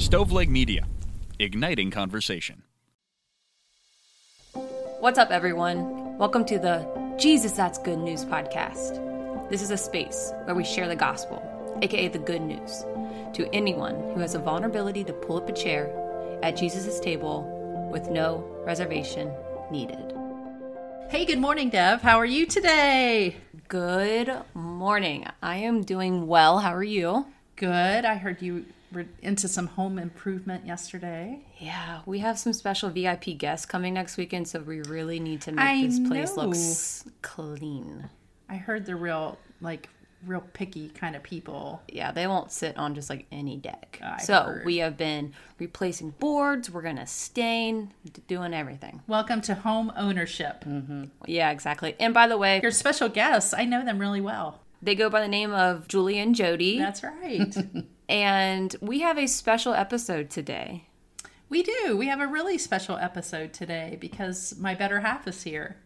Stoveleg Media, igniting conversation. What's up, everyone? Welcome to the Jesus That's Good News podcast. This is a space where we share the gospel, aka the good news, to anyone who has a vulnerability to pull up a chair at Jesus' table with no reservation needed. Hey, good morning, Dev. How are you today? Good morning. I am doing well. How are you? Good. I heard you were into some home improvement yesterday. Yeah, we have some special VIP guests coming next weekend, so we really need to make I this place know. look clean. I heard they're real, like, real picky kind of people. Yeah, they won't sit on just like any deck. I so heard. we have been replacing boards. We're gonna stain, doing everything. Welcome to home ownership. Mm-hmm. Yeah, exactly. And by the way, Your special guests, I know them really well. they go by the name of Julie and Jodi, That's right. and we have a special episode today. we do. We have a really special episode today because my better half is here.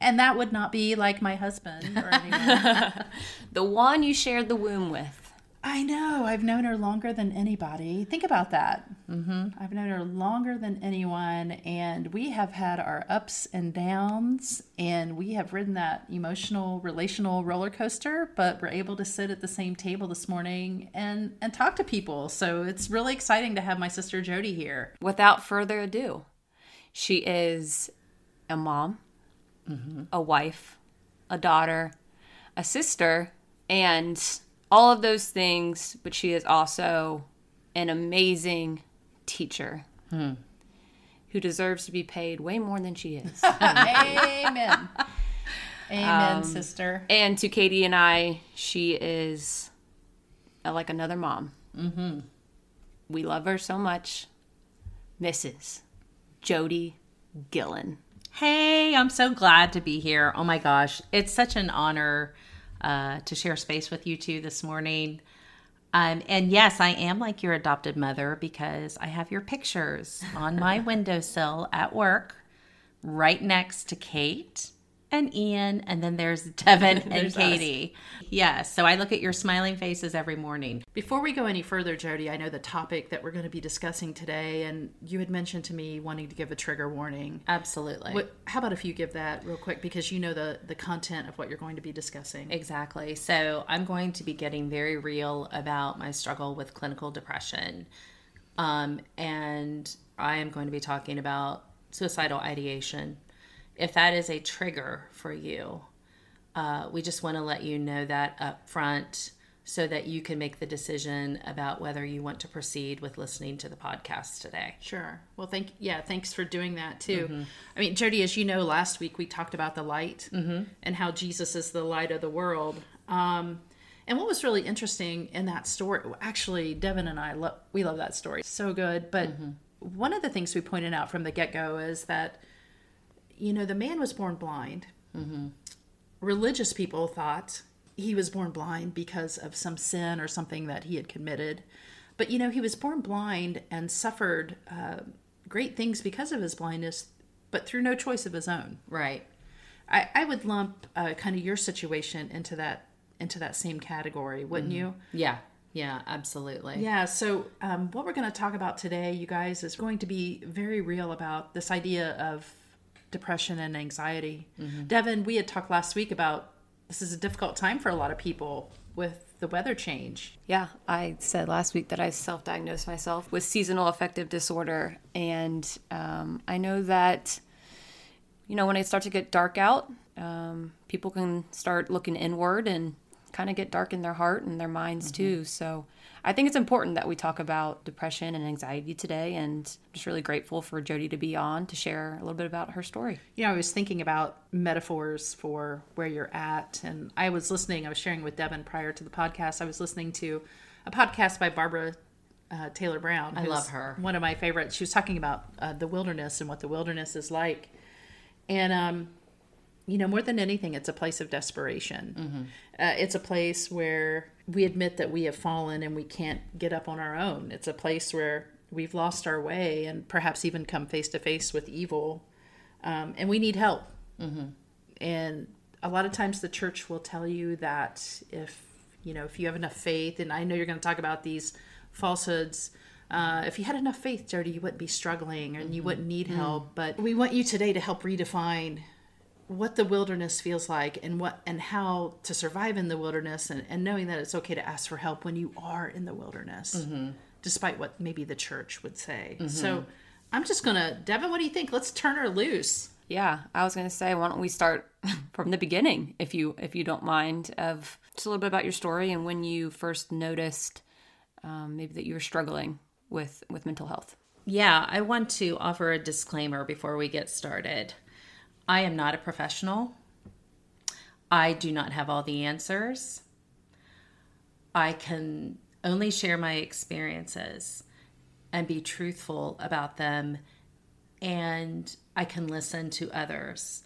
And that would not be like my husband or anyone. The one you shared the womb with. I know. I've known her longer than anybody. Think about that. Mm-hmm. I've known her longer than anyone, and we have had our ups and downs, and we have ridden that emotional, relational roller coaster. But we're able to sit at the same table this morning and and talk to people. So it's really exciting to have my sister Jodi here. Without further ado, she is a mom, a wife, a daughter, a sister, and all of those things. But she is also an amazing teacher who deserves to be paid way more than she is. Amen. Amen, sister. and to Katie and I, she is uh, like another mom. Mm-hmm. We love her so much. Mrs. Jodi Gillen. Hey, I'm so glad to be here. Oh my gosh, it's such an honor uh, to share space with you two this morning. Um, and yes, I am like your adopted mother because I have your pictures on my windowsill at work, right next to Kate and Ian, and then there's Devin and There's. Katie. Yes, so I look at your smiling faces every morning. Before we go any further, Jodi, I know the topic that we're going to be discussing today, and you had mentioned to me wanting to give a trigger warning. Absolutely. What, how about if you give that real quick because you know the the content of what you're going to be discussing. Exactly. So I'm going to be getting very real about my struggle with clinical depression. Um, and I am going to be talking about suicidal ideation. If that is a trigger for you, uh, we just want to let you know that up front so that you can make the decision about whether you want to proceed with listening to the podcast today. Sure. Well, thank yeah, thanks for doing that too. I mean, Jodi, as you know, last week we talked about the light and how Jesus is the light of the world. Um, and what was really interesting in that story, actually, Devin and I love we love that story, so good. But one of the things we pointed out from the get go is that you know the man was born blind. Religious people thought he was born blind because of some sin or something that he had committed. But you know, he was born blind and suffered uh, great things because of his blindness, but through no choice of his own. Right. I, I would lump uh, kind of your situation into that into that same category, wouldn't you? Yeah. Yeah, absolutely. Yeah. So um, what we're going to talk about today, you guys, is going to be very real about this idea of depression and anxiety. Devin, we had talked last week about this is a difficult time for a lot of people with the weather change. Yeah, I said last week that I self diagnosed myself with seasonal affective disorder. And um, I know that, you know, when it starts to get dark out, um, people can start looking inward and kind of get dark in their heart and their minds too. So I think it's important that we talk about depression and anxiety today. And I'm just really grateful for Jodi to be on to share a little bit about her story. You know, I was thinking about metaphors for where you're at, and I was listening. I was sharing with Devin prior to the podcast. I was listening to a podcast by Barbara uh, Taylor Brown. I love her. One of my favorites. She was talking about uh, the wilderness and what the wilderness is like, and um, you know, more than anything, it's a place of desperation. Uh, it's a place where we admit that we have fallen and we can't get up on our own. It's a place where we've lost our way and perhaps even come face to face with evil, um, and we need help. And a lot of times, the church will tell you that if you know if you have enough faith, and I know you're going to talk about these falsehoods, Uh, if you had enough faith, Jodi, you wouldn't be struggling and you wouldn't need help. But we want you today to help redefine what the wilderness feels like and what and how to survive in the wilderness and, and knowing that it's okay to ask for help when you are in the wilderness despite what maybe the church would say. So i'm just gonna devin what do you think? Let's turn her loose. Yeah, I was going to say, why don't we start from the beginning, if you if you don't mind, of just a little bit about your story and when you first noticed um, maybe that you were struggling with with mental health. Yeah, I want to offer a disclaimer before we get started. I am not a professional. I do not have all the answers. I can only share my experiences and be truthful about them, and I can listen to others.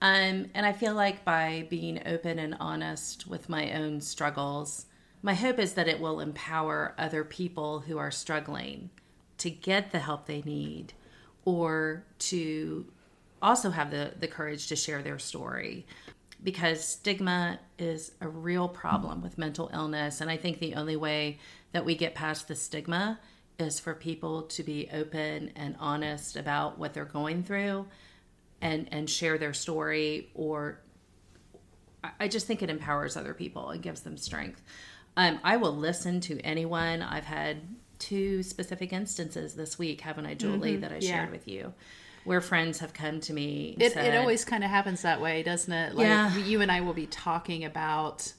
Um, and I feel like by being open and honest with my own struggles, my hope is that it will empower other people who are struggling to get the help they need or to also have the, the courage to share their story because stigma is a real problem with mental illness. And I think the only way that we get past the stigma is for people to be open and honest about what they're going through and, and share their story or I- just think it empowers other people and gives them strength. Um, I will listen to anyone. I've had two specific instances this week, haven't I, Julie, that I Yeah. shared with you, where friends have come to me. it, said, it always kind of happens that way doesn't it like Yeah. you and i will be talking about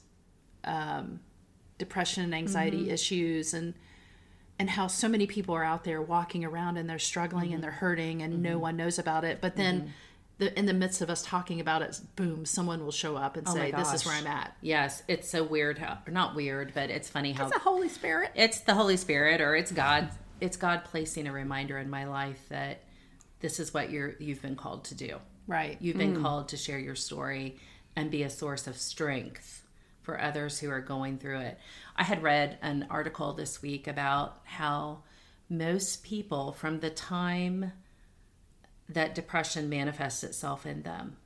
um, depression and anxiety Mm-hmm. issues and and how so many people are out there walking around and they're struggling Mm-hmm. and they're hurting and no one knows about it but then the, in the midst of us talking about it boom someone will show up and Oh say this is where i'm at Yes, it's so weird how, not weird, but it's funny how it's the holy spirit it's the Holy Spirit or it's God. It's God placing a reminder in my life that this is what you're you've been called to do. right You've been mm. called to share your story and be a source of strength for others who are going through it. I had read an article this week about how most people, from the time that depression manifests itself in them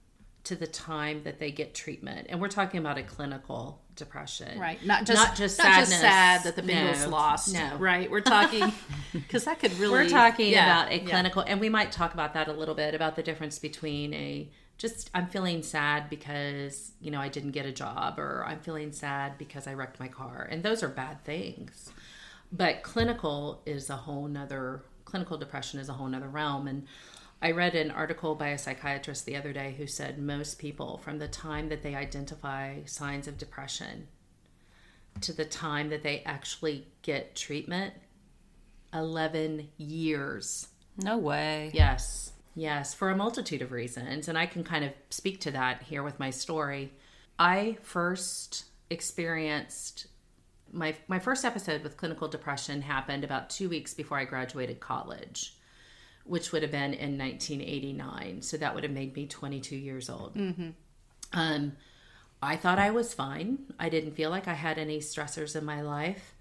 to the time that they get treatment, and we're talking about a clinical depression, Right, not just not just not sadness. just sad that the Bengals No, lost. No, right. We're talking because that could really. we're talking yeah, about a yeah. clinical and we might talk about that a little bit about the difference between a just i'm feeling sad because you know i didn't get a job or i'm feeling sad because i wrecked my car and those are bad things but clinical is a whole nother clinical depression is a whole nother realm and i read an article by a psychiatrist the other day who said most people from the time that they identify signs of depression to the time that they actually get treatment 11 years. No way. Yes, yes, for a multitude of reasons. And I can kind of speak to that here with my story. I first experienced my, my first episode with clinical depression happened about two weeks before I graduated college, which would have been in 1989. So that would have made me 22 years old. Um, I thought I was fine. I didn't feel like I had any stressors in my life.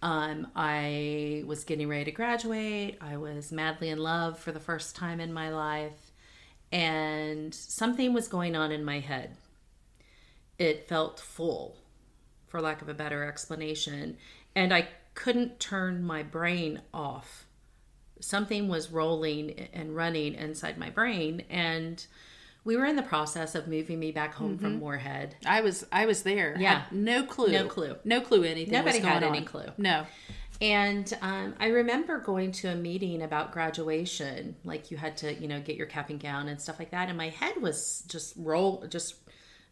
Um, I was getting ready to graduate. I was madly in love for the first time in my life. And something was going on in my head. It felt full, for lack of a better explanation. And I couldn't turn my brain off. Something was rolling and running inside my brain. And we were in the process of moving me back home from Moorhead. I was I was there. Yeah. Had no clue. No clue. No clue anything. Nobody had any on. clue. No. And um, I remember going to a meeting about graduation, like you had to, you know, get your cap and gown and stuff like that. And my head was just roll, just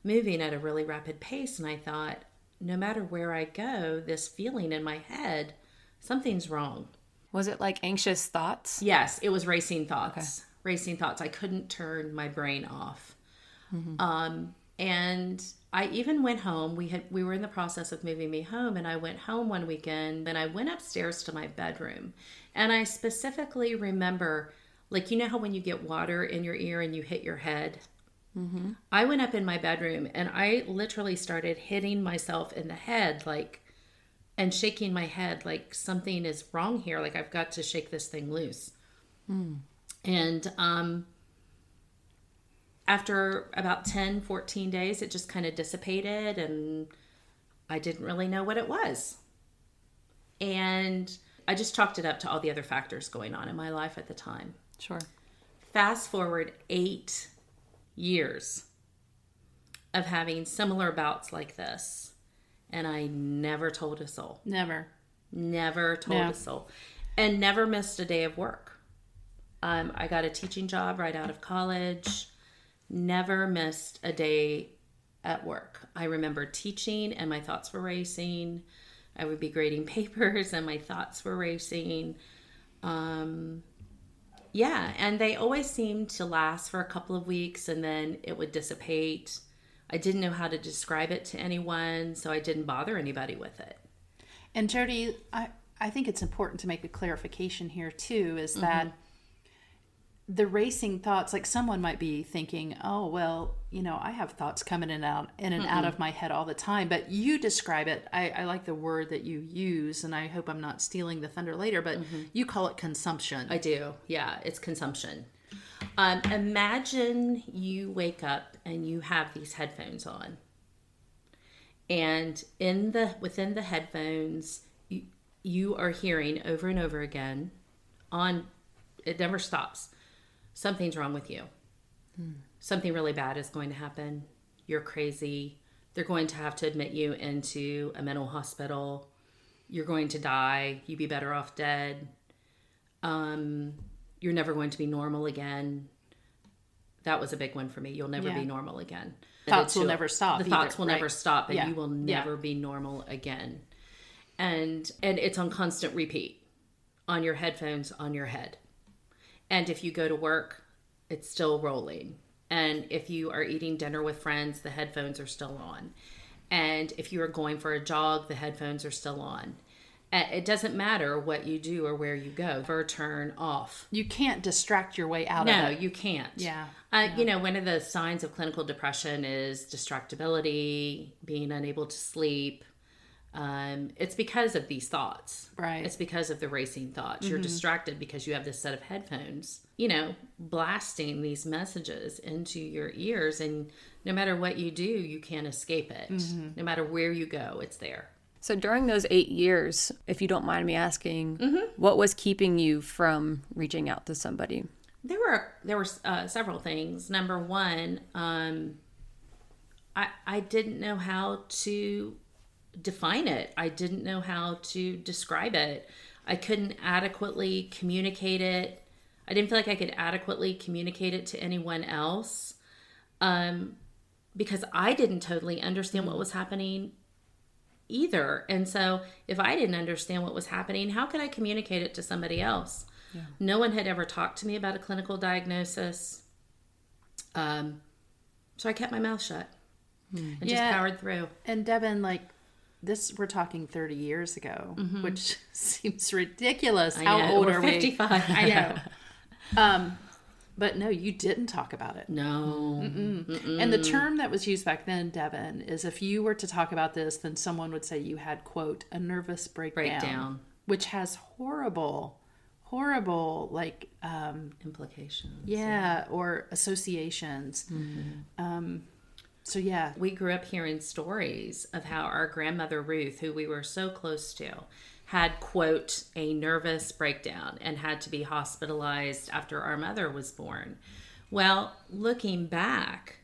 moving at a really rapid pace. And I thought, no matter where I go, this feeling in my head, something's wrong. Was it like anxious thoughts? Yes, it was racing thoughts. Racing thoughts. I couldn't turn my brain off. Um, and I even went home. We had we were in the process of moving me home, and I went home one weekend. And I went upstairs to my bedroom, and I specifically remember, like you know how when you get water in your ear and you hit your head. I went up in my bedroom and I literally started hitting myself in the head, like, and shaking my head, like something is wrong here. Like I've got to shake this thing loose. And um, after about 10, 14 days, it just kind of dissipated and I didn't really know what it was. And I just chalked it up to all the other factors going on in my life at the time. Sure. Fast forward eight years of having similar bouts like this, and I never told a soul. Never. Never told Yeah. a soul. And never missed a day of work. Um, I got a teaching job right out of college. Never missed a day at work. I remember teaching and my thoughts were racing. I would be grading papers and my thoughts were racing. Um, yeah, and they always seemed to last for a couple of weeks and then it would dissipate. I didn't know how to describe it to anyone, so I didn't bother anybody with it. And Jodi, I, I think it's important to make a clarification here too is Mm-hmm. that the racing thoughts, like someone might be thinking, oh, well, you know, I have thoughts coming in and out in and out of my head all the time. But you describe it, I, I like the word that you use, and I hope I'm not stealing the thunder later, but you call it consumption. Mm-hmm. I do. Yeah, it's consumption. Um, imagine you wake up and you have these headphones on, and in the within the headphones, you, you are hearing over and over again. On it never stops. Something's wrong with you. Something really bad is going to happen. You're crazy. They're going to have to admit you into a mental hospital. You're going to die. You'd be better off dead um, you're never going to be normal again. That was a big one for me. You'll never Yeah. be normal again. Thoughts will never stop The either, thoughts will right. never stop, and Yeah. you will Yeah. never be normal again. And and it's on constant repeat on your headphones on your head. And if you go to work, it's still rolling. And if you are eating dinner with friends, the headphones are still on. And if you are going for a jog, the headphones are still on. It doesn't matter what you do or where you go, or turn off. you can't distract your way out No, of it. you can't. Yeah, Uh, You know, one of the signs of clinical depression is distractibility, being unable to sleep. Um, it's because of these thoughts. Right. Mm-hmm. It's because of the racing thoughts. You're distracted because you have this set of headphones, you know, blasting these messages into your ears. And no matter what you do, you can't escape it. Mm-hmm. No matter where you go, it's there. So during those eight years, if you don't mind me asking, what was keeping you from reaching out to somebody? There were there were uh, several things. Number one, um, I I didn't know how to define it. I didn't know how to describe it. I couldn't adequately communicate it. I didn't feel like I could adequately communicate it to anyone else, um, because I didn't totally understand what was happening either. And so, if I didn't understand what was happening, how could I communicate it to somebody else? No one had ever talked to me about a clinical diagnosis. Um, so I kept my mouth shut and just powered through. And Devin, like this, we're talking 30 years ago, which seems ridiculous. I How know, old we're are we? 55. I know. um, but no, you didn't talk about it. No. And the term that was used back then, Devin, is if you were to talk about this, then someone would say you had, quote, a nervous breakdown, Breakdown. which has horrible, horrible, like, um, Implications. yeah, or associations. Um, so, yeah. We grew up hearing stories of how our grandmother Ruth, who we were so close to, had, quote, a nervous breakdown and had to be hospitalized after our mother was born. Well, looking back,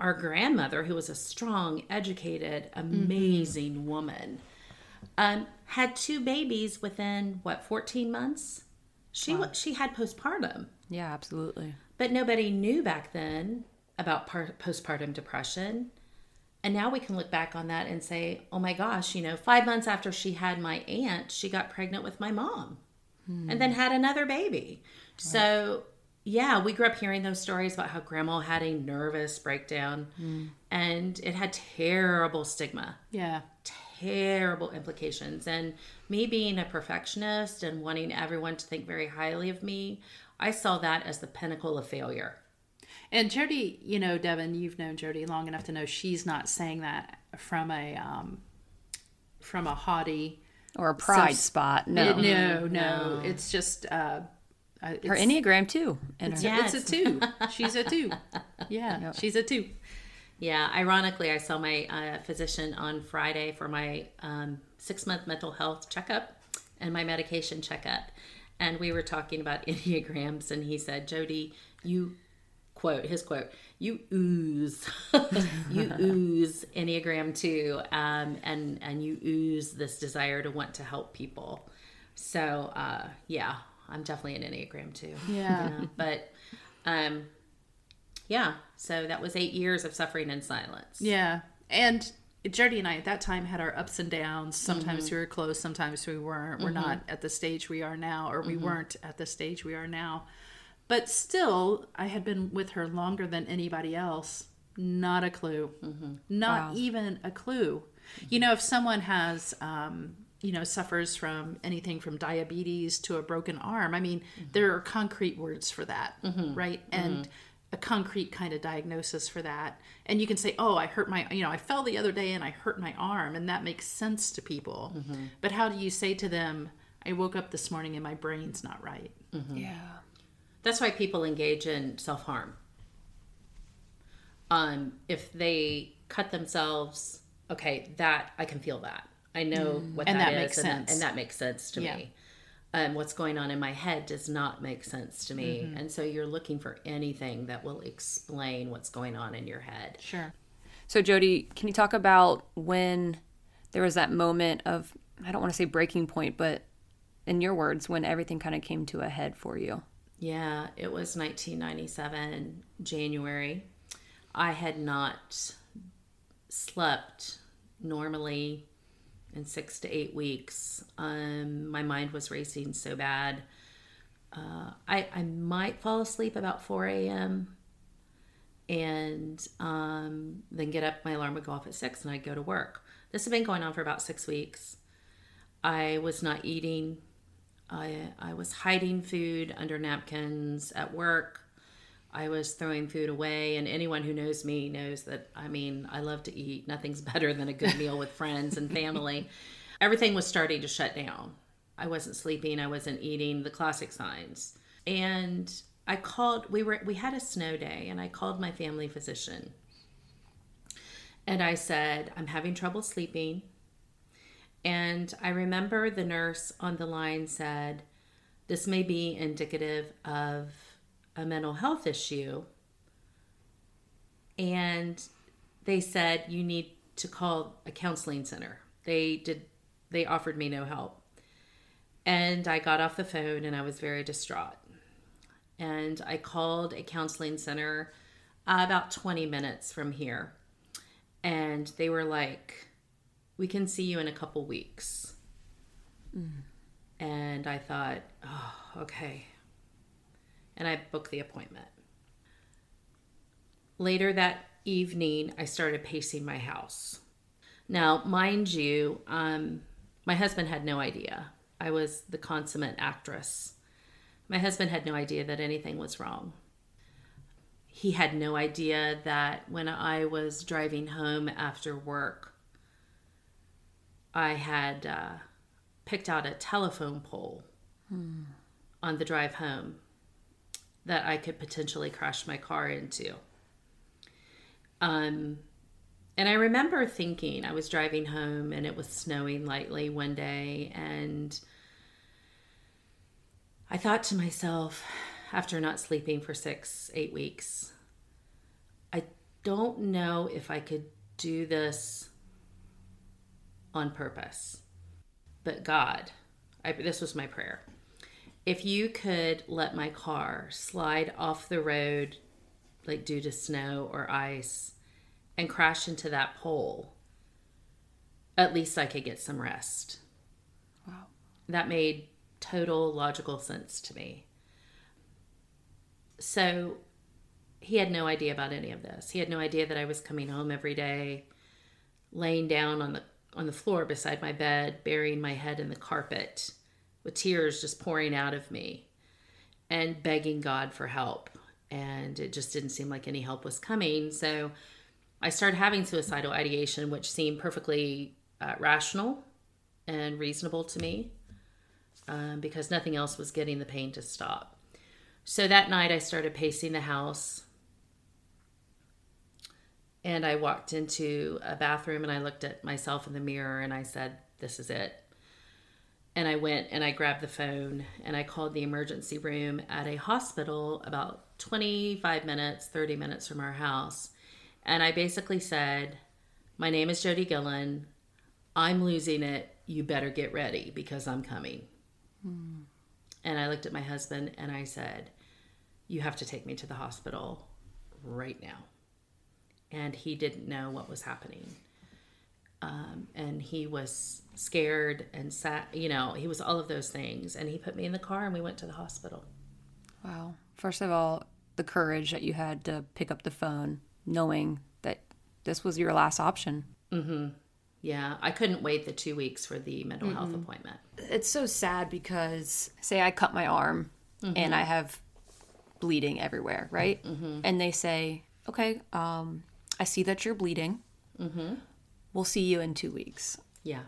our grandmother, who was a strong, educated, amazing woman, um, had two babies within what 14 months. She wa she had postpartum, Yeah, absolutely. but nobody knew back then about par- postpartum depression. And now we can look back on that and say, oh my gosh, you know, five months after she had my aunt, she got pregnant with my mom and then had another baby. So, yeah, we grew up hearing those stories about how grandma had a nervous breakdown mm. and it had terrible stigma Yeah. terrible implications. And me being a perfectionist and wanting everyone to think very highly of me, I saw that as the pinnacle of failure. And Jodi, you know, Devin, you've known Jodi long enough to know she's not saying that from a um, from a haughty Or a pride Self- spot. No. It- no, no, It's just uh, uh, it's, Her Enneagram too. And her, Yeah. It's a two. She's a two. Yeah, she's a two. Yeah, ironically, I saw my uh, physician on Friday for my um, six month mental health checkup. and my medication checkup. And we were talking about Enneagrams, and he said, Jodi, you quote, his quote, you ooze, you ooze Enneagram 2, um, and, and you ooze this desire to want to help people. So, uh, yeah, I'm definitely an Enneagram 2. Yeah. You know? But, um, yeah, so that was eight years of suffering in silence. Yeah. And Jodi and I at that time had our ups and downs. Sometimes we were close, sometimes we weren't. We're not at the stage we are now, or we weren't at the stage we are now. But still, I had been with her longer than anybody else. Not a clue. Mm-hmm. Not even a clue. You know, if someone has, um, you know, suffers from anything from diabetes to a broken arm, I mean, mm-hmm. there are concrete words for that, mm-hmm. right? And a concrete kind of diagnosis for that. And you can say, oh, I hurt my, you know, I fell the other day and I hurt my arm. And that makes sense to people. But how do you say to them, I woke up this morning and my brain's not right? Yeah. That's why people engage in self harm. Um, if they cut themselves, okay, that I can feel that. I know what And that that is, makes and, sense. and that makes sense to Yeah. me. Um, what's going on in my head does not make sense to me, Mm-hmm. and so you're looking for anything that will explain what's going on in your head. Sure. So, Jodi, can you talk about when there was that moment of, I don't want to say breaking point, but in your words, when everything kind of came to a head for you? Yeah, it was 1997, January. I had not slept normally in six to eight weeks. Um, my mind was racing so bad. Uh, I, I might fall asleep about 4 a.m. and um, then get up. My alarm would go off at 6 and I'd go to work. This had been going on for about six weeks. I was not eating. I, I was hiding food under napkins at work. I was throwing food away, and anyone who knows me knows that I mean, I love to eat. Nothing's better than a good meal with friends and family. Everything was starting to shut down. I wasn't sleeping, I wasn't eating, the classic signs. And I called, we were we had a snow day, and I called my family physician. And I said, I'm having trouble sleeping. And I remember the nurse on the line said, This may be indicative of a mental health issue. And they said, You need to call a counseling center. They did, they offered me no help. And I got off the phone and I was very distraught. And I called a counseling center about 20 minutes from here. And they were like, we can see you in a couple weeks. And I thought, oh, okay. And I booked the appointment. Later that evening, I started pacing my house. Now, mind you, um, my husband had no idea. I was the consummate actress. My husband had no idea that anything was wrong. He had no idea that when I was driving home after work, I had uh, picked out a telephone pole on the drive home that I could potentially crash my car into. Um, and I remember thinking I was driving home and it was snowing lightly one day, and I thought to myself, after not sleeping for six, eight weeks, I don't know if I could do this on purpose. But God, I, this was my prayer. If you could let my car slide off the road, like due to snow or ice, and crash into that pole, at least I could get some rest. Wow. That made total logical sense to me. So he had no idea about any of this. He had no idea that I was coming home every day, laying down on the on the floor beside my bed, burying my head in the carpet, with tears just pouring out of me, and begging God for help. And it just didn't seem like any help was coming. So I started having suicidal ideation, which seemed perfectly uh, rational and reasonable to me um, because nothing else was getting the pain to stop. So that night, I started pacing the house. And I walked into a bathroom and I looked at myself in the mirror and I said, This is it. and I went and I grabbed the phone and I called the emergency room at a hospital about 25 minutes, 30 minutes from our house. And I basically said, My name is Jodi Gillen. I'm losing it. You better get ready because I'm coming. Hmm. And I looked at my husband and I said, You have to take me to the hospital right now. And he didn't know what was happening. Um, and he was scared and sad, you know, he was all of those things. And he put me in the car and we went to the hospital. Wow. First of all, the courage that you had to pick up the phone knowing that this was your last option. Mm-hmm. Yeah, I couldn't wait the two weeks for the mental health appointment. It's so sad because, say, I cut my arm and I have bleeding everywhere, right? And they say, okay, um, I see that you're bleeding. We'll see you in two weeks. Yeah.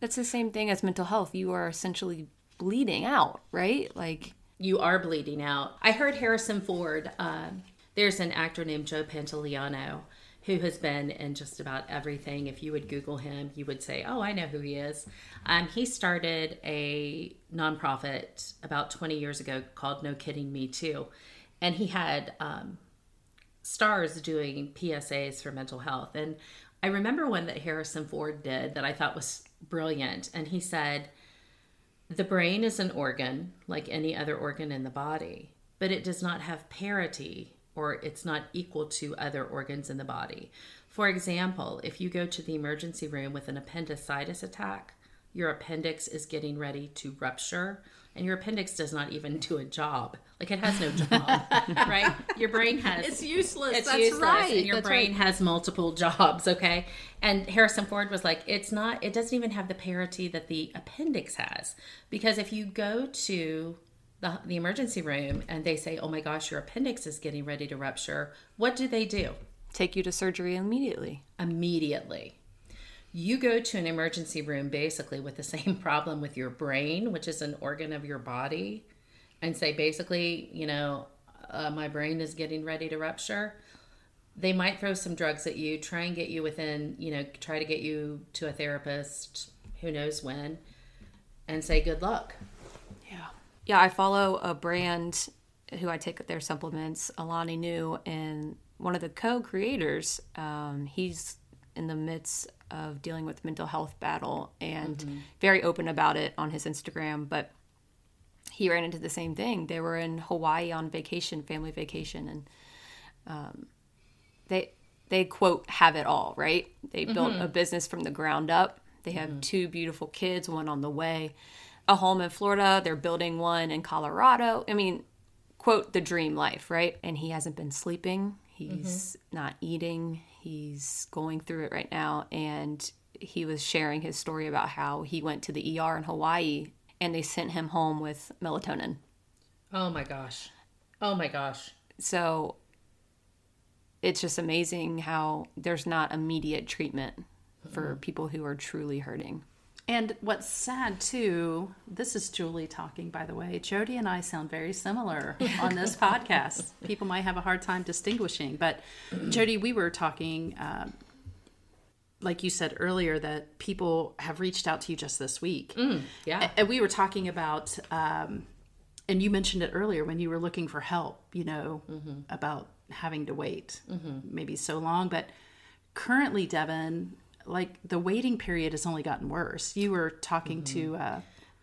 That's the same thing as mental health. You are essentially bleeding out, right? Like, You are bleeding out. I heard Harrison Ford. Um, there's an actor named Joe Pantoliano who has been in just about everything. If you would Google him, you would say, "Oh, I know who he is." Um, he started a nonprofit about 20 years ago called No Kidding Me Too, and he had um, stars doing PSAs for mental health. And I remember one that Harrison Ford did that I thought was brilliant, and he said the brain is an organ like any other organ in the body, but it does not have parity or it's not equal to other organs in the body. For example, if you go to the emergency room with an appendicitis attack, your appendix is getting ready to rupture and your appendix does not even do a job. Like it has no job, right? Your brain has It's useless. it's That's useless, right. and your That's brain right. has multiple jobs. Okay, and Harrison Ford was like, it's not. It doesn't even have the parity that the appendix has, because if you go to the, the emergency room and they say, "Oh my gosh, your appendix is getting ready to rupture," what do they do? take you to surgery immediately. Immediately, you go to an emergency room basically with the same problem with your brain, which is an organ of your body, and say basically, you know, uh, my brain is getting ready to rupture. They might throw some drugs at you, try and get you within, you know, try to get you to a therapist, who knows when, and say good luck. Yeah. Yeah, I follow a brand who I take their supplements, Alani Nu, and one of the co-creators, um, he's in the midst of dealing with mental health battle and mm-hmm. very open about it on his Instagram, but he ran into the same thing. They were in Hawaii on vacation, family vacation, and um, they they quote have it all, right? They mm-hmm. built a business from the ground up. They have mm-hmm. two beautiful kids, one on the way, a home in Florida. They're building one in Colorado. I mean, quote the dream life, right? And he hasn't been sleeping. He's not eating. He's going through it right now. And he was sharing his story about how he went to the ER in Hawaii and they sent him home with melatonin. Oh my gosh. Oh my gosh. So it's just amazing how there's not immediate treatment for people who are truly hurting. And what's sad too, this is Julie talking, by the way. Jodi and I sound very similar on this podcast. People might have a hard time distinguishing, but Jodi, we were talking, um, like you said earlier, that people have reached out to you just this week. Yeah. And we were talking about, um, and you mentioned it earlier when you were looking for help, you know, about having to wait maybe so long. But currently, Devin, like the waiting period has only gotten worse. You were talking to, uh,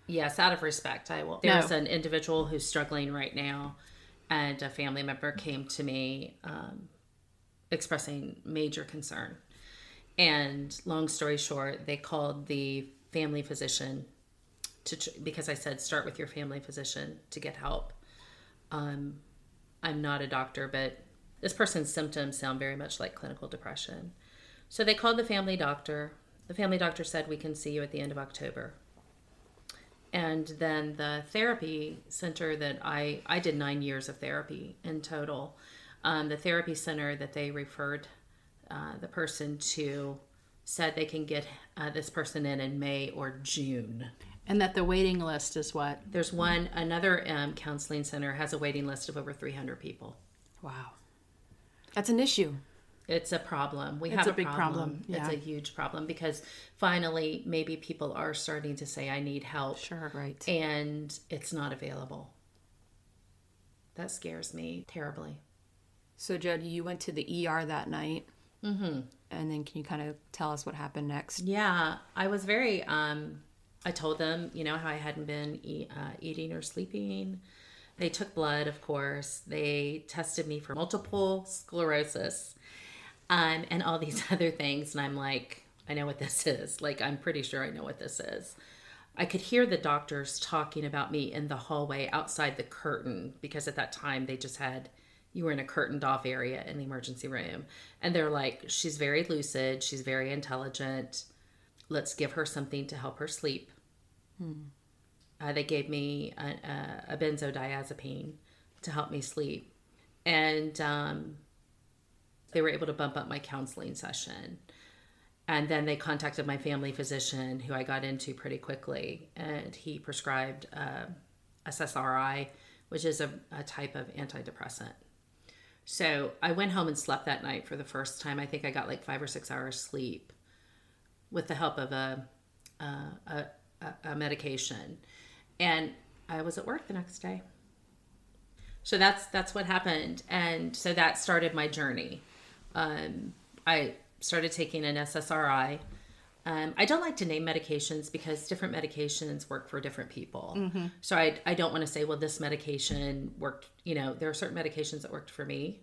Yes, out of respect, I will. There's an individual who's struggling right now, and a family member came to me um, expressing major concern. And long story short, they called the family physician to tr- because I said start with your family physician to get help. Um, I'm not a doctor, but this person's symptoms sound very much like clinical depression. So they called the family doctor. The family doctor said we can see you at the end of October and then the therapy center that I I did nine years of therapy in total. Um, the therapy center that they referred uh, the person to said they can get uh, this person in in May or June. and that the waiting list is what? There's one another um, counseling center has a waiting list of over 300 people. Wow. That's an issue. It's a problem. We It's have a big problem, It's yeah. a huge problem because finally, maybe people are starting to say, "I need help," Sure. Right. and it's not available. That scares me terribly. So, Jodi, you went to the ER that night. Mm-hmm. And then can you kind of tell us what happened next? Yeah, I was very. Um, I told them, you know, how I hadn't been e- uh, eating or sleeping. They took blood, of course. They tested me for multiple sclerosis, um, and all these other things. And I'm like, I know what this is. Like, I'm pretty sure I know what this is. I could hear the doctors talking about me in the hallway outside the curtain because at that time they just had you were in a curtained off area in the emergency room. And they're like, she's very lucid, she's very intelligent. Let's give her something to help her sleep. Uh, they gave me a, a, a benzodiazepine to help me sleep. And um, they were able to bump up my counseling session. And then they contacted my family physician, who I got into pretty quickly, and he prescribed uh, SSRI, which is a, a type of antidepressant. So I went home and slept that night for the first time. I think I got like five or six hours sleep with the help of a, a, a, a- a medication. And I was at work the next day. So that's that's what happened, and so that started my journey. Um, I started taking an SSRI. Um, I don't like to name medications because different medications work for different people. So I, I don't want to say, well, this medication worked. You know, there are certain medications that worked for me,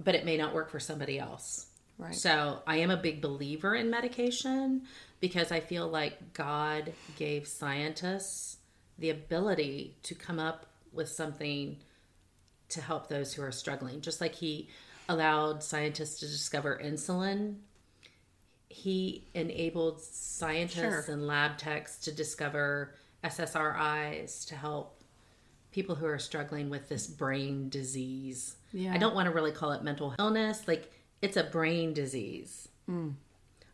but it may not work for somebody else. Right. So I am a big believer in medication because I feel like God gave scientists the ability to come up with something to help those who are struggling. Just like He allowed scientists to discover insulin, He enabled scientists Sure. and lab techs to discover SSRIs to help people who are struggling with this brain disease. Yeah. I don't want to really call it mental illness. Like it's a brain disease. Hmm.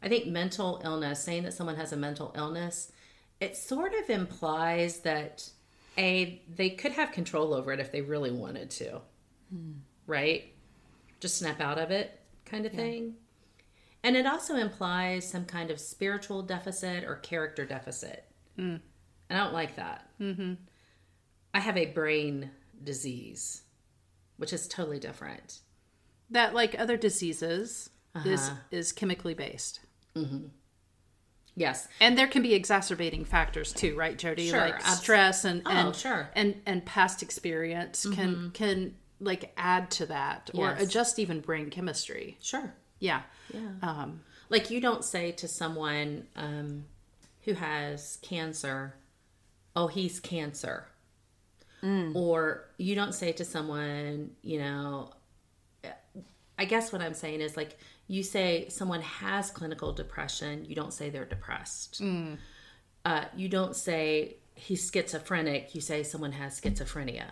I think mental illness, saying that someone has a mental illness, it sort of implies that a they could have control over it if they really wanted to, hmm. right? Just snap out of it, kind of thing. And it also implies some kind of spiritual deficit or character deficit. And I don't like that. Mm-hmm. I have a brain disease, which is totally different. That, like other diseases, is Uh-huh. is chemically based, Yes. and there can be exacerbating factors too, right, Jodi? Sure, like stress and Oh, and sure. Mm-hmm. and and past experience can can like add to that or adjust even brain chemistry. Sure. Yeah. Yeah. Um, Like you don't say to someone um, who has cancer, "Oh, he's cancer," or you don't say to someone, you know. I guess what I'm saying is like you say someone has clinical depression, you don't say they're depressed. Uh, you don't say he's schizophrenic, you say someone has schizophrenia.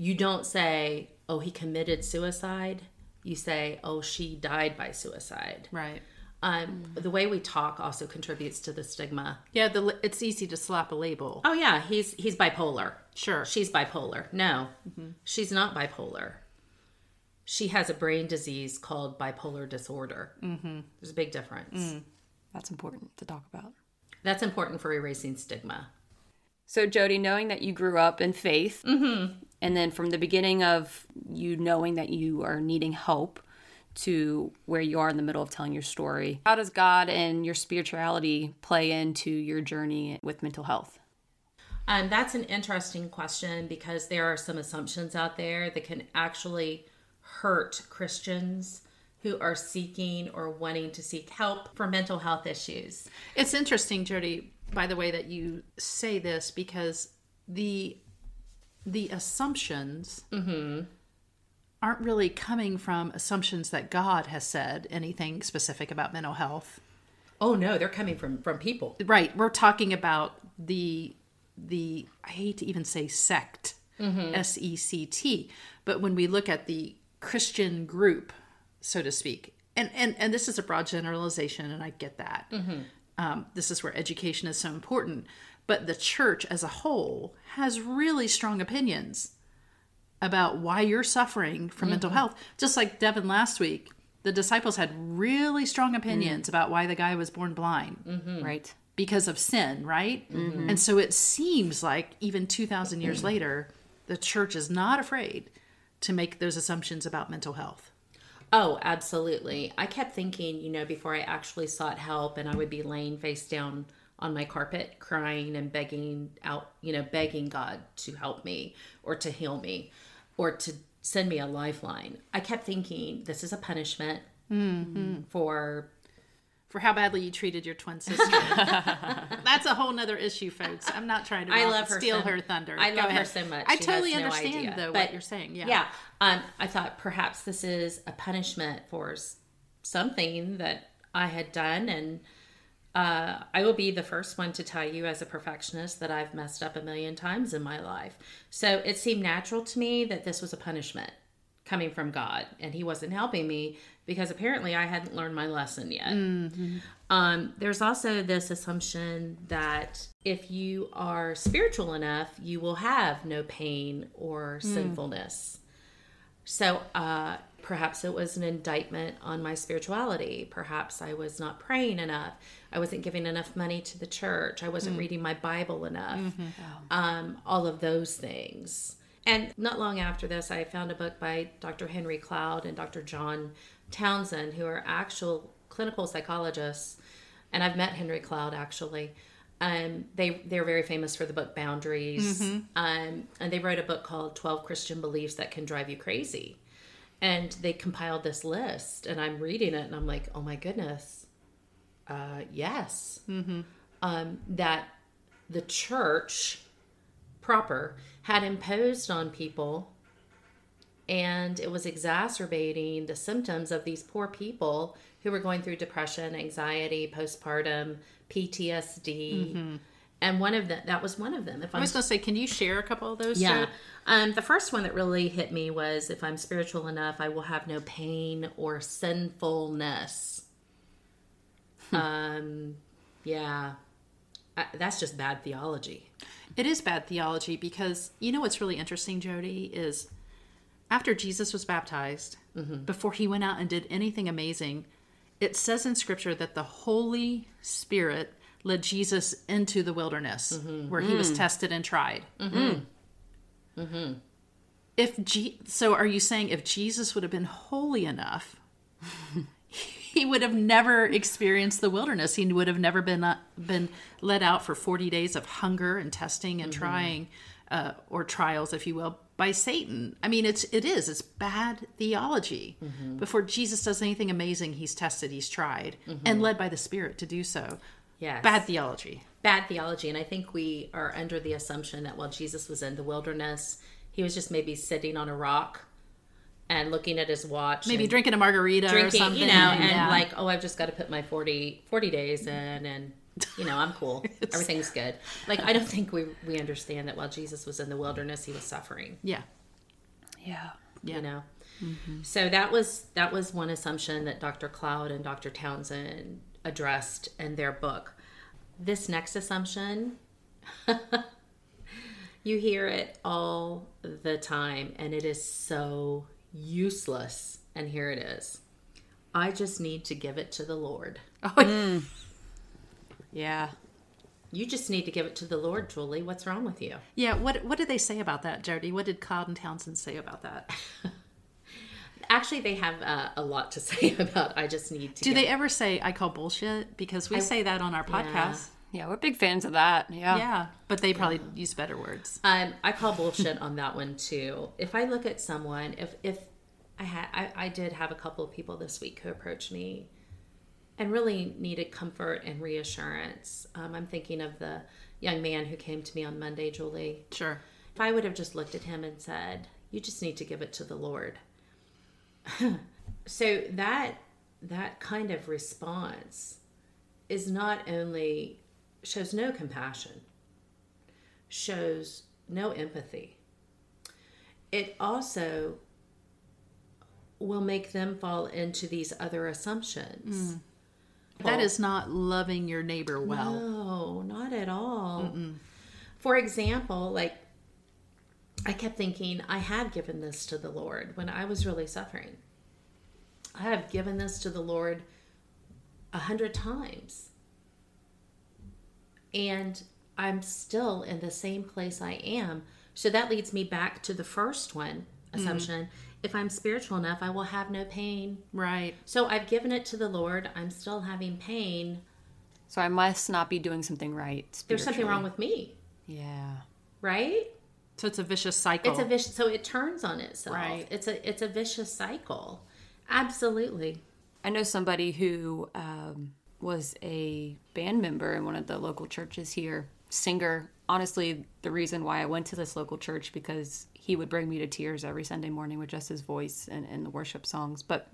You don't say, oh, he committed suicide. You say, oh, she died by suicide. right. Um, The way we talk also contributes to the stigma. Yeah, the it's easy to slap a label. Oh yeah, he's he's bipolar. Sure. She's bipolar. No, she's not bipolar. She has a brain disease called bipolar disorder. Mm-hmm. There's a big difference. That's important to talk about. That's important for erasing stigma. So, Jodi, knowing that you grew up in faith, and then from the beginning of you knowing that you are needing help to where you are in the middle of telling your story, how does God and your spirituality play into your journey with mental health? Um, that's an interesting question because there are some assumptions out there that can actually hurt Christians who are seeking or wanting to seek help for mental health issues. It's interesting, Jodi, by the way that you say this because the the assumptions mm-hmm. aren't really coming from assumptions that God has said anything specific about mental health. Oh no, they're coming from from people. Right. We're talking about the the I hate to even say sect, mm-hmm. S E C T, but when we look at the Christian group, so to speak, and and and this is a broad generalization, and I get that. Mm-hmm. Um, this is where education is so important, but the church as a whole has really strong opinions about why you're suffering from mental health. Just like Devin last week, the disciples had really strong mm-hmm. opinions about why the guy was born blind mm-hmm. Right. because of sin, right? Mm-hmm. And so it seems like even 2,000 years later, the church is not afraid to make those assumptions about mental health. Oh, absolutely. I kept thinking, you know, before I actually sought help and I would be laying face down on my carpet crying and begging out, you know, begging God to help me or to heal me or to send me a lifeline. I kept thinking this is a punishment for For how badly you treated your twin sister. That's a whole nother issue, folks. I'm not trying to I love her steal so- her thunder. I Go love her so much. I She totally no understand, idea. though, But what you're saying. Yeah. Yeah. Um, I thought perhaps this is a punishment for something that I had done. And uh, I will be the first one to tell you, as a perfectionist, that I've messed up a million times in my life. So it seemed natural to me that this was a punishment coming from God. And He wasn't helping me because apparently I hadn't learned my lesson yet. Um, there's also this assumption that if you are spiritual enough, you will have no pain or sinfulness. So uh, perhaps it was an indictment on my spirituality. Perhaps I was not praying enough. I wasn't giving enough money to the church. I wasn't reading my Bible enough. Um, all of those things. And not long after this, I found a book by Dr. Henry Cloud and Dr. John Townsend, who are actual clinical psychologists. And I've met Henry Cloud actually. Um, they they're very famous for the book Boundaries, um, and they wrote a book called Twelve Christian Beliefs That Can Drive You Crazy. And they compiled this list, and I'm reading it, and I'm like, oh my goodness, uh, yes, um, that the church proper had imposed on people and it was exacerbating the symptoms of these poor people who were going through depression, anxiety, postpartum, PTSD. And one of them, that was one of them. If I I'm was going to say, can you share a couple of those? yeah. Um, the first one that really hit me was if I'm spiritual enough, I will have no pain or sinfulness. um, yeah. I, that's just bad theology. It is bad theology because you know what's really interesting, Jodi, is after Jesus was baptized, before he went out and did anything amazing, it says in scripture that the Holy Spirit led Jesus into the wilderness mm-hmm. where he was mm. tested and tried. Mm-hmm. Mm. If G- so, are you saying if Jesus would have been holy enough, he would have never experienced the wilderness. He would have never been uh, been let out for forty days of hunger and testing and mm-hmm. trying, uh, or trials, if you will, by Satan. I mean, it's it is it's bad theology. Before Jesus does anything amazing, he's tested, he's tried, and led by the Spirit to do so. Yes. Bad theology. bad theology and i think we are under the assumption that while jesus was in the wilderness he was just maybe sitting on a rock and looking at his watch Maybe drinking a margarita or drinking something. you know and Yeah. like oh i've just got to put my 40 40 days in and you know i'm cool everything's good like i don't think we we understand that while jesus was in the wilderness he was suffering yeah, Yeah. you know mm-hmm. so that was that was one assumption that dr cloud and dr townsend addressed in their book this next assumption you hear it all the time and it is so useless and here it is i just need to give it to the lord oh, hmm. Yeah. you just need to give it to the lord julie what's wrong with you yeah. What what did they say about that, Jodi? What did Cloud and Townsend say about that? actually they have uh, a lot to say about i just need to Do give they ever say I call bullshit? Because we say that on our podcast. Yeah, we're big fans of that. Yeah. Yeah, but they probably use better words. Um, I call bullshit on that one too. If I look at someone, if if I had, I, I did have a couple of people this week who approached me and really needed comfort and reassurance. Um, I'm thinking of the young man who came to me on Monday, Julie. Sure. If I would have just looked at him and said, "You just need to give it to the Lord," so that that kind of response is not only shows no compassion, shows no empathy. It also will make them fall into these other assumptions. Mm. That is not loving your neighbor well. No, not at all. For example, like I kept thinking, I have given this to the Lord when I was really suffering. I have given this to the Lord a hundred times. And I'm still in the same place I am. So that leads me back to the first one mm. assumption. If I'm spiritual enough, I will have no pain. Right. So I've given it to the Lord. I'm still having pain. So I must not be doing something right. There's something wrong with me, Yeah. right? So it's a vicious cycle. It's a vicious so it turns on itself. Right. It's a it's a vicious cycle. Absolutely. I know somebody who um, was a band member in one of the local churches here, singer. Honestly, the reason why I went to this local church because he would bring me to tears every Sunday morning with just his voice and, and the worship songs. But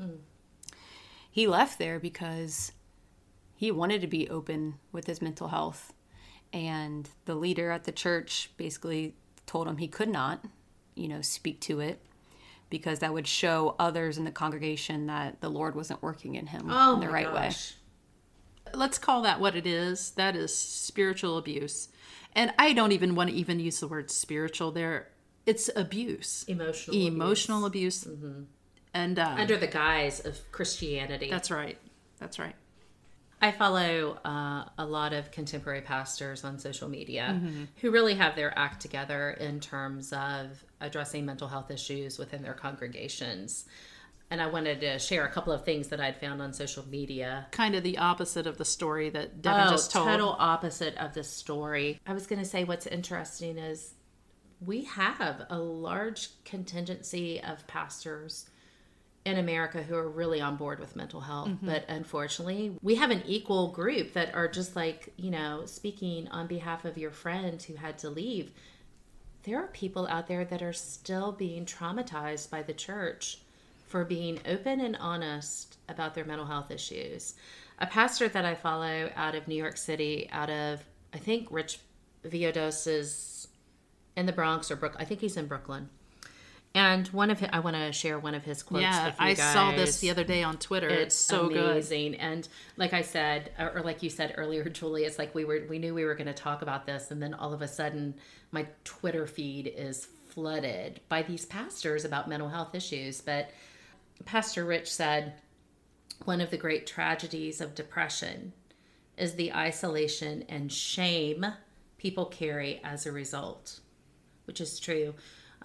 he left there because he wanted to be open with his mental health. And the leader at the church basically told him he could not, you know, speak to it because that would show others in the congregation that the Lord wasn't working in him Oh in the right way. Let's call that what it is. That is spiritual abuse. And I don't even want to even use the word spiritual there. It's abuse. Emotional Emotional abuse. Mm-hmm. And uh, Under the guise of Christianity. that's right. That's right. I follow uh, a lot of contemporary pastors on social media Mm-hmm. who really have their act together in terms of addressing mental health issues within their congregations. And I wanted to share a couple of things that I'd found on social media Kind of the opposite of the story that Devin oh, just told. total opposite of the story. I was going to say what's interesting is we have a large contingency of pastors in America who are really on board with mental health, mm-hmm. but unfortunately, we have an equal group that are just like, you know, speaking on behalf of your friend who had to leave. There are people out there that are still being traumatized by the church for being open and honest about their mental health issues. A pastor that I follow out of New York City, out of I think Rich Villodas is in the Bronx or Brook. I think he's in Brooklyn. And one of his, I want to share one of his quotes. yeah, I saw this the other day on Twitter. It's, It's so good. amazing. And like I said, or or like you said earlier, Julie, it's like we were we knew we were going to talk about this, and then all of a sudden, my Twitter feed is flooded by these pastors about mental health issues. But Pastor Rich said one of the great tragedies of depression is the isolation and shame people carry as a result, which is true.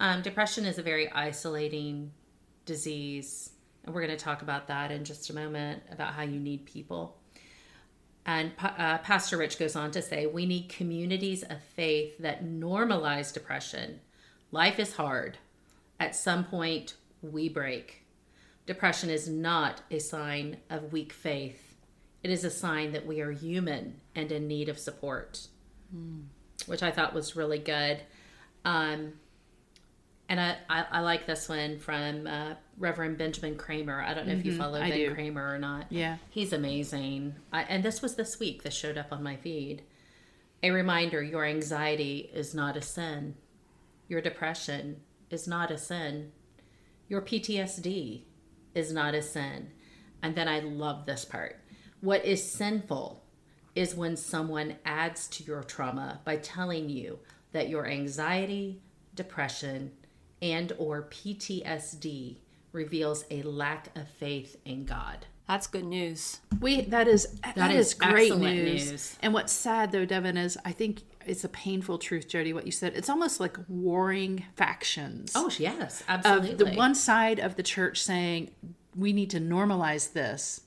Um, depression is a very isolating disease, and we're going to talk about that in just a moment about how you need people. And uh, Pastor Rich goes on to say, We need communities of faith that normalize depression. Life is hard. At some point, we break. Depression is not a sign of weak faith, it is a sign that we are human and in need of support, which I thought was really good. Um, and I, I, I like this one from uh, Reverend Benjamin Cremer. I don't know if you follow I Ben do. Cremer or not. Yeah. He's amazing. I, and this was this week. that showed up on my feed. A reminder your anxiety is not a sin. Your depression is not a sin. Your PTSD is not a sin. And then I love this part. What is sinful is when someone adds to your trauma by telling you that your anxiety, depression, and or PTSD reveals a lack of faith in God. That's good news. We that is that is is, great news. news. And what's sad though, Devin, is I think it's a painful truth, Jodi. What you said, it's almost like warring factions. Oh, yes, of absolutely. the one side of the church saying we need to normalize this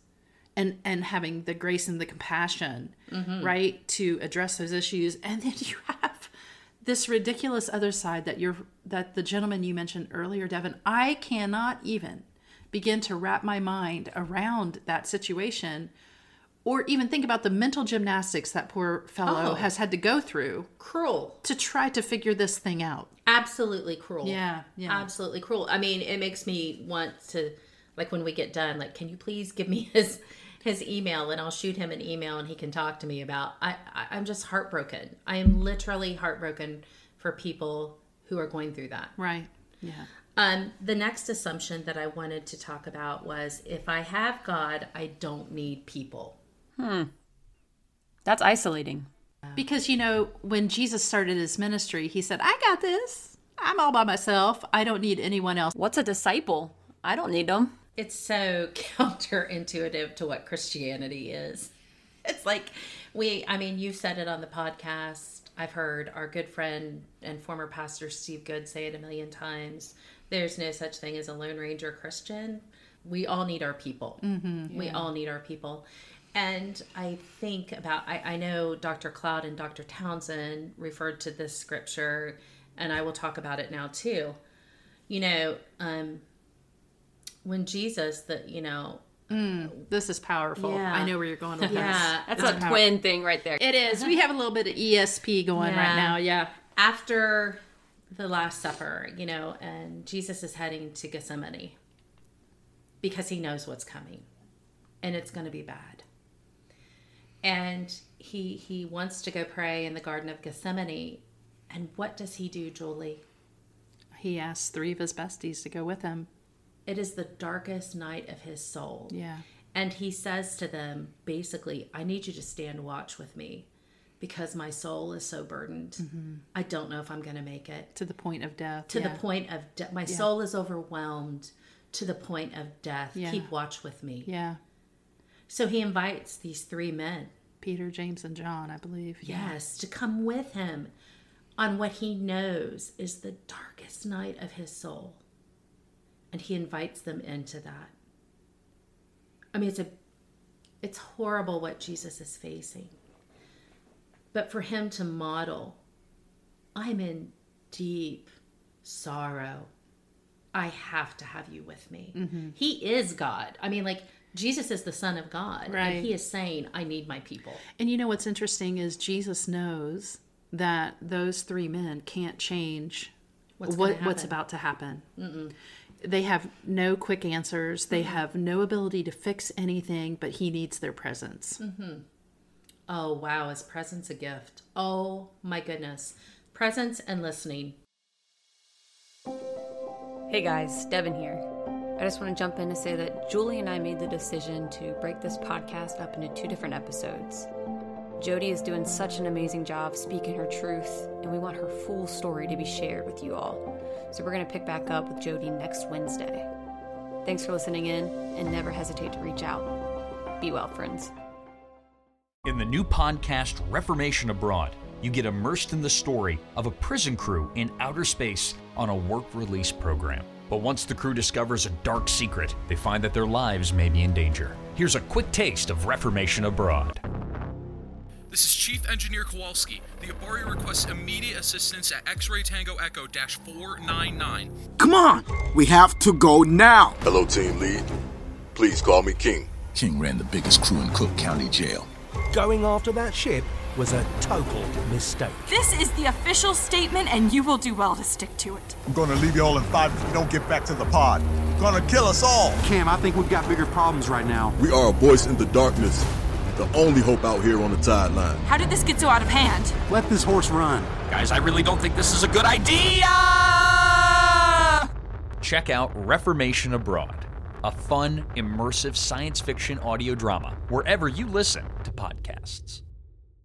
and and having the grace and the compassion mm-hmm. right to address those issues and then you have this ridiculous other side that you're that the gentleman you mentioned earlier devin i cannot even begin to wrap my mind around that situation or even think about the mental gymnastics that poor fellow Oh. has had to go through cruel. to try to figure this thing out Absolutely cruel. Yeah, yeah. Absolutely cruel. I mean, it makes me want to like when we get done, like, can you please give me his his email and I'll shoot him an email and he can talk to me about I, I I'm just heartbroken. I am literally heartbroken for people who are going through that. right yeah Um, the next assumption that I wanted to talk about was if I have God, I don't need people. Hmm. That's isolating. Because, you know, when Jesus started his ministry, he said, I got this. I'm all by myself. I don't need anyone else. What's a disciple? I don't need them. It's so counterintuitive to what Christianity is. It's like we, I mean, you said it on the podcast. I've heard our good friend and former pastor Steve Good say it a million times. There's no such thing as a Lone Ranger Christian. We all need our people. Mm-hmm, We all need our people. And I think about, I, I know Dr. Cloud and Dr. Townsend referred to this scripture, and I will talk about it now too. You know, um, when Jesus, that, you know, mm, This is powerful. Yeah. I know where you're going with this. Yeah. this. That's a twin thing right there. It is. We have a little bit of ESP going Yeah. right now. Yeah. after the Last Supper, you know, and Jesus is heading to Gethsemane because he knows what's coming and it's going to be bad. And he he wants to go pray in the Garden of Gethsemane. And what does he do, Julie? He asks three of his besties to go with him. It is the darkest night of his soul. Yeah. And he says to them, basically, I need you to stand watch with me because my soul is so burdened. Mm-hmm. I don't know if I'm going to make it. To the point of death. to yeah. the point of de- my soul is overwhelmed to the point of death. Yeah. Keep watch with me. Yeah. So he invites these three men, Peter, James, and John, I believe. Yeah. yes, to come with him on what he knows is the darkest night of his soul. And he invites them into that. I mean, it's a it's horrible what Jesus is facing. But for him to model, I'm in deep sorrow. I have to have you with me. Mm-hmm. He is God. I mean, like, Jesus is the Son of God. Right. And he is saying, I need my people. And you know what's interesting is Jesus knows that those three men can't change What's what, what's about to happen. They have no quick answers. They mm-hmm. have no ability to fix anything, but he needs their presence. Mm-hmm. Oh, wow. Is presence a gift? Oh, my goodness. Presence and listening. Hey guys, Devin here. I just want to jump in to say that Julie and I made the decision to break this podcast up into two different episodes. Jodi is doing such an amazing job speaking her truth, and we want her full story to be shared with you all. So we're going to pick back up with Jodi next Wednesday. Thanks for listening in, and never hesitate to reach out. Be well, friends. In the new podcast, Reformation Abroad, you get immersed in the story of a prison crew in outer space on a work release program. But once the crew discovers a dark secret, they find that their lives may be in danger. Here's a quick taste of Reformation Abroad. This is Chief Engineer Kowalski. The Abari requests immediate assistance at X-Ray Tango Echo 499. Come on! We have to go now! Hello, team lead. Please call me King. King ran the biggest crew in Cook County Jail. Going after that ship was a total mistake. This is the official statement, and you will do well to stick to it. I'm gonna leave you all in five if you don't get back to the pod. Gonna kill us all. Cam, I think we've got bigger problems right now. We are a voice in the darkness. The only hope out here on the tide line. How did this get so out of hand? Let this horse run. Guys, I really don't think this is a good idea! Check out Reformation Abroad, a fun, immersive science fiction audio drama wherever you listen to podcasts.